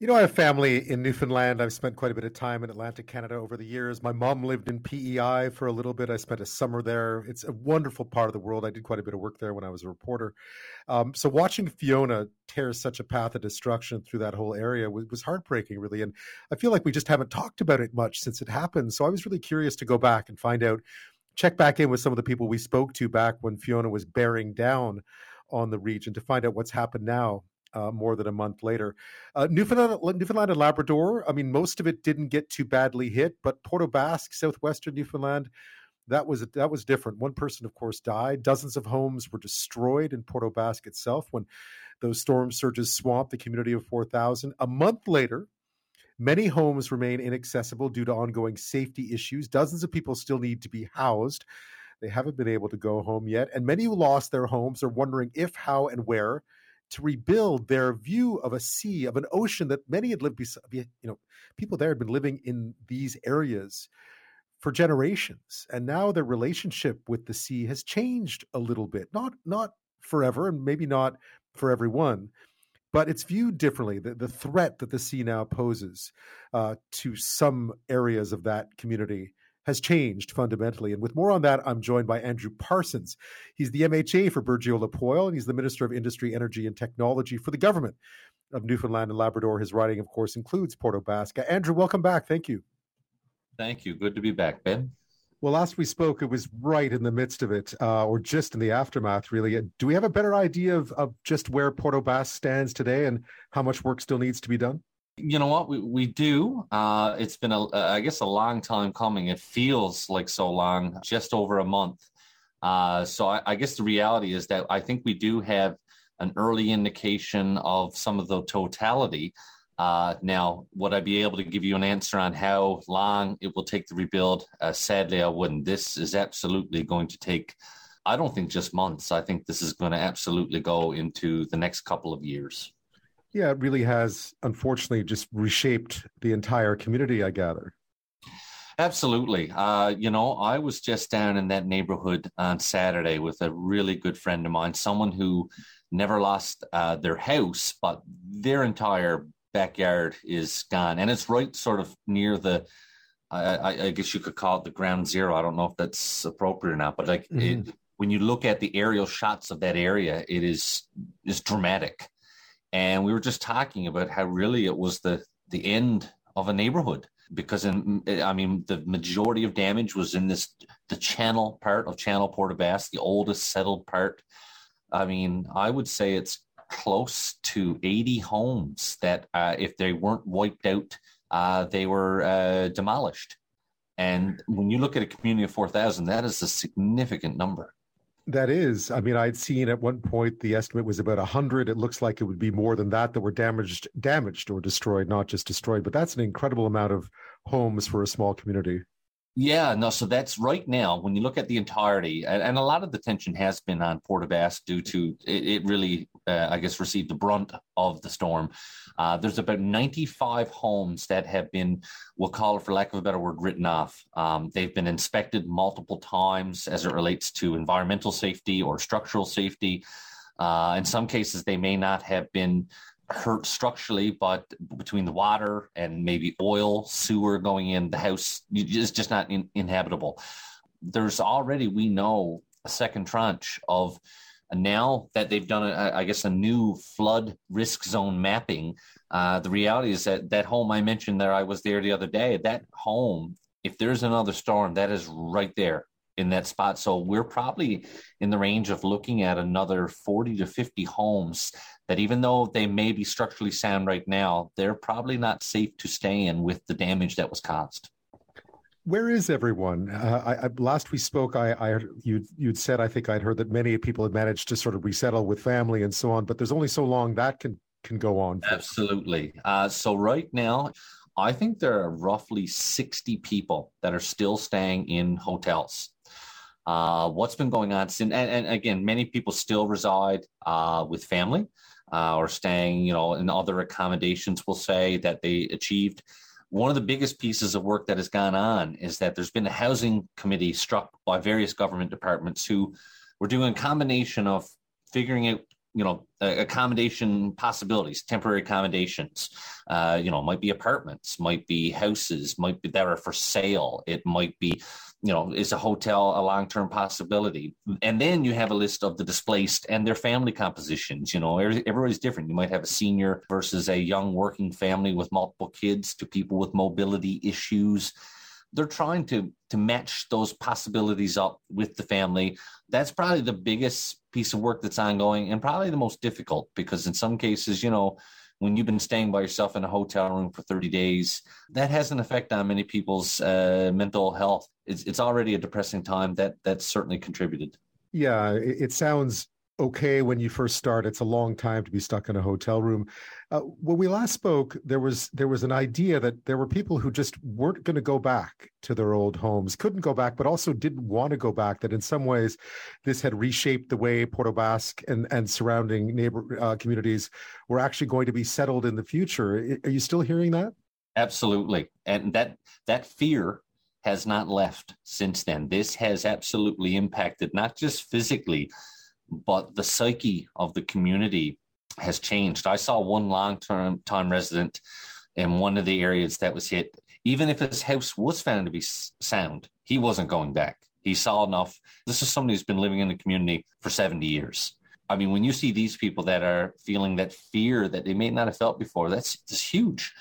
You know, I have family in Newfoundland. I've spent quite a bit of time in Atlantic Canada over the years. My mom lived in PEI for a little bit. I spent a summer there. It's a wonderful part of the world. I did quite a bit of work there when I was a reporter. Um, so watching Fiona tear such a path of destruction through that whole area was, was heartbreaking, really. And I feel like we just haven't talked about it much since it happened. So I was really curious to go back and find out, check back in with some of the people we spoke to back when Fiona was bearing down on the region to find out what's happened now uh, more than a month later. Uh, Newfoundland, Newfoundland and Labrador, I mean, most of it didn't get too badly hit, but Port aux Basques, southwestern Newfoundland, that was that was different. One person, of course, died. Dozens of homes were destroyed in Port aux Basques itself when those storm surges swamped the community of 4,000. A month later, many homes remain inaccessible due to ongoing safety issues. Dozens of people still need to be housed. They haven't been able to go home yet, and many who lost their homes are wondering if, how, and where to rebuild their view of a sea, of an ocean that many had lived, you know, people there had been living in these areas for generations, and now their relationship with the sea has changed a little bit. Not not forever, and maybe not for everyone, but it's viewed differently. The, the threat that the sea now poses uh, to some areas of that community has changed fundamentally. And with more on that, I'm joined by Andrew Parsons. He's the MHA for Burgeo Lapoile, and he's the Minister of Industry, Energy, and Technology for the government of Newfoundland and Labrador. His riding, of course, includes Port aux Basques. Andrew, welcome back. Thank you. Thank you. Good to be back, Ben. Well, last we spoke, it was right in the midst of it, uh, or just in the aftermath, really. Do we have a better idea of, of just where Port aux Basques stands today and how much work still needs to be done? You know what? We, we do. Uh, it's been a i guess a long time coming. It feels like so long just over a month. Uh, so I, I, guess the reality is that i think we do have an early indication of some of the totality. Uh, now would i be able to give you an answer on how long it will take to rebuild? Uh, sadly i wouldn't. This is absolutely going to take i don't think just months. I think this is going to absolutely go into the next couple of years yeah, it really has, unfortunately, just reshaped the entire community, I gather. Absolutely. Uh, you know, I was just down in that neighborhood on Saturday with a really good friend of mine, someone who never lost uh, their house, but their entire backyard is gone. And it's right sort of near the, I, I guess you could call it the ground zero. I don't know if that's appropriate or not, but like mm-hmm. it, when you look at the aerial shots of that area, it is is dramatic and we were just talking about how really it was the the end of a neighborhood because in I mean the majority of damage was in this the channel part of Channel Port aux Basques, the oldest settled part. I mean, I would say it's close to 80 homes that uh, if they weren't wiped out, uh, they were uh, demolished. And when you look at a community of 4,000, that is a significant number. That is. I mean, I'd seen at one point the estimate was about 100. It looks like it would be more than that that were damaged damaged or destroyed, not just destroyed, but that's an incredible amount of homes for a small community. Yeah, no, so that's right now when you look at the entirety, and, and a lot of the tension has been on Port Basques due to it, it really, uh, I guess, received the brunt of the storm. Uh, there's about 95 homes that have been, we'll call it for lack of a better word, written off. Um, they've been inspected multiple times as it relates to environmental safety or structural safety. Uh, in some cases, they may not have been hurt structurally, but between the water and maybe oil, sewer going in, the house is just not in, inhabitable. There's already, we know, a second tranche of now that they've done, a, I guess, a new flood risk zone mapping. Uh, the reality is that that home I mentioned there, I was there the other day. That home, if there's another storm, that is right there in that spot. So we're probably in the range of looking at another 40 to 50 homes that even though they may be structurally sound right now, they're probably not safe to stay in with the damage that was caused. Where is everyone? Uh, I, I, last we spoke, I, I you you'd said I think I'd heard that many people had managed to sort of resettle with family and so on, but there's only so long that can can go on. For. Absolutely. Uh, so right now, I think there are roughly 60 people that are still staying in hotels uh, what's been going on since, and, and, again, many people still reside uh, with family uh, or staying, you know, in other accommodations. We'll say that they achieved. One of the biggest pieces of work that has gone on is that there's been a housing committee struck by various government departments who were doing a combination of figuring out you know accommodation possibilities temporary accommodations. Uh, you know might be apartments might be houses might be that are for sale. It might be you know is a hotel a long-term possibility. And then you have a list of the displaced and their family compositions you know everybody's different. You might have a senior versus a young working family with multiple kids to people with mobility issues. They're trying to to match those possibilities up with the family. That's probably the biggest piece of work that's ongoing and probably the most difficult because in some cases you know when you've been staying by yourself in a hotel room for 30 days that has an effect on many people's uh, mental health. It's, it's already a depressing time that that's certainly contributed. Yeah it, it sounds okay when you first start. It's a long time to be stuck in a hotel room. Uh, when we last spoke, there was there was an idea that there were people who just weren't going to go back to their old homes, couldn't go back, but also didn't want to go back. That in some ways, this had reshaped the way Port aux Basques and and surrounding neighbor uh, communities were actually going to be settled in the future. Are you still hearing that? Absolutely, and that that fear has not left since then. This has absolutely impacted not just physically but the psyche of the community has changed. I saw one long term time resident in one of the areas that was hit. Even if his house was found to be sound, he wasn't going back. He saw enough. This is somebody who's been living in the community for 70 years. I mean, when you see these people that are feeling that fear that they may not have felt before, that's, that's huge.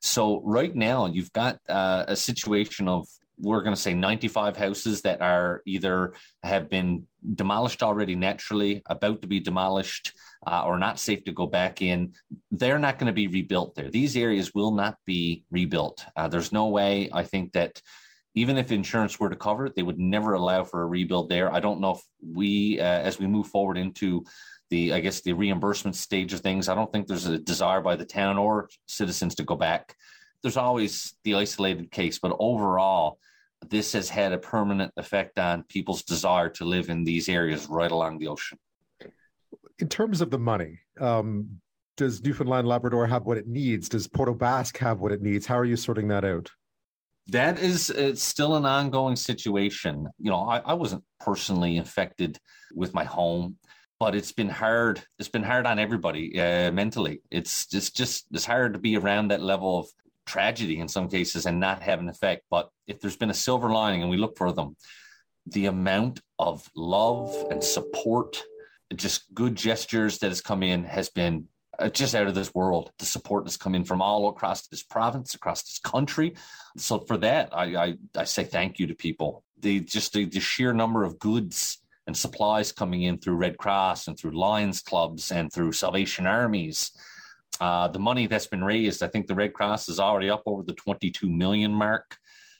So right now, you've got uh, a situation of we're going to say 95 houses that are either have been demolished already naturally, about to be demolished, uh, or not safe to go back in. They're not going to be rebuilt there. These areas will not be rebuilt. Uh, there's no way, I think, that even if insurance were to cover it, they would never allow for a rebuild there. I don't know if we, uh, as we move forward into the, I guess, the reimbursement stage of things, I don't think there's a desire by the town or citizens to go back there's always the isolated case, but overall, this has had a permanent effect on people's desire to live in these areas right along the ocean. In terms of the money, um, does Newfoundland Labrador have what it needs? Does Port aux Basques have what it needs? How are you sorting that out? That is it's still an ongoing situation. You know, I, I wasn't personally affected with my home, but it's been hard. It's been hard on everybody uh, mentally. It's it's just it's hard to be around that level of tragedy in some cases and not have an effect. But if there's been a silver lining and we look for them, the amount of love and support, just good gestures that has come in has been uh, just out of this world. The support has come in from all across this province, across this country. So for that, I I, I say thank you to people. The just the, the sheer number of goods and supplies coming in through Red Cross and through Lions clubs and through Salvation Armies uh, the money that's been raised, I think the Red Cross is already up over the 22 million mark.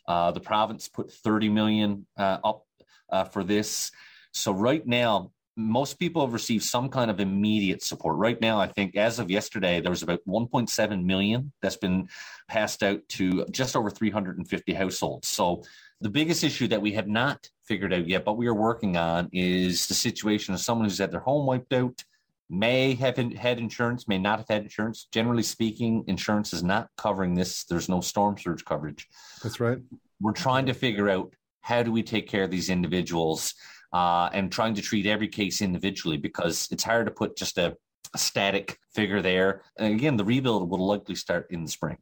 Uh, the province put 30 million uh, up uh, for this. So right now, most people have received some kind of immediate support. Right now, I think as of yesterday, there was about 1.7 million that's been passed out to just over 350 households. So the biggest issue that we have not figured out yet, but we are working on, is the situation of someone who's had their home wiped out may have had insurance, may not have had insurance. Generally speaking, insurance is not covering this. There's no storm surge coverage. That's right. We're trying to figure out how do we take care of these individuals uh, and trying to treat every case individually because it's hard to put just a, a static figure there. And again, the rebuild will likely start in the spring.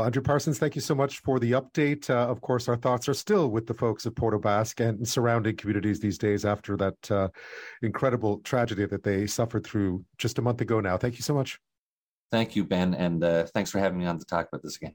Well, Andrew Parsons, thank you so much for the update. Uh, of course, our thoughts are still with the folks of Port aux Basques and surrounding communities these days after that uh, incredible tragedy that they suffered through just a month ago now. Thank you so much. Thank you, Ben, and uh, thanks for having me on to talk about this again.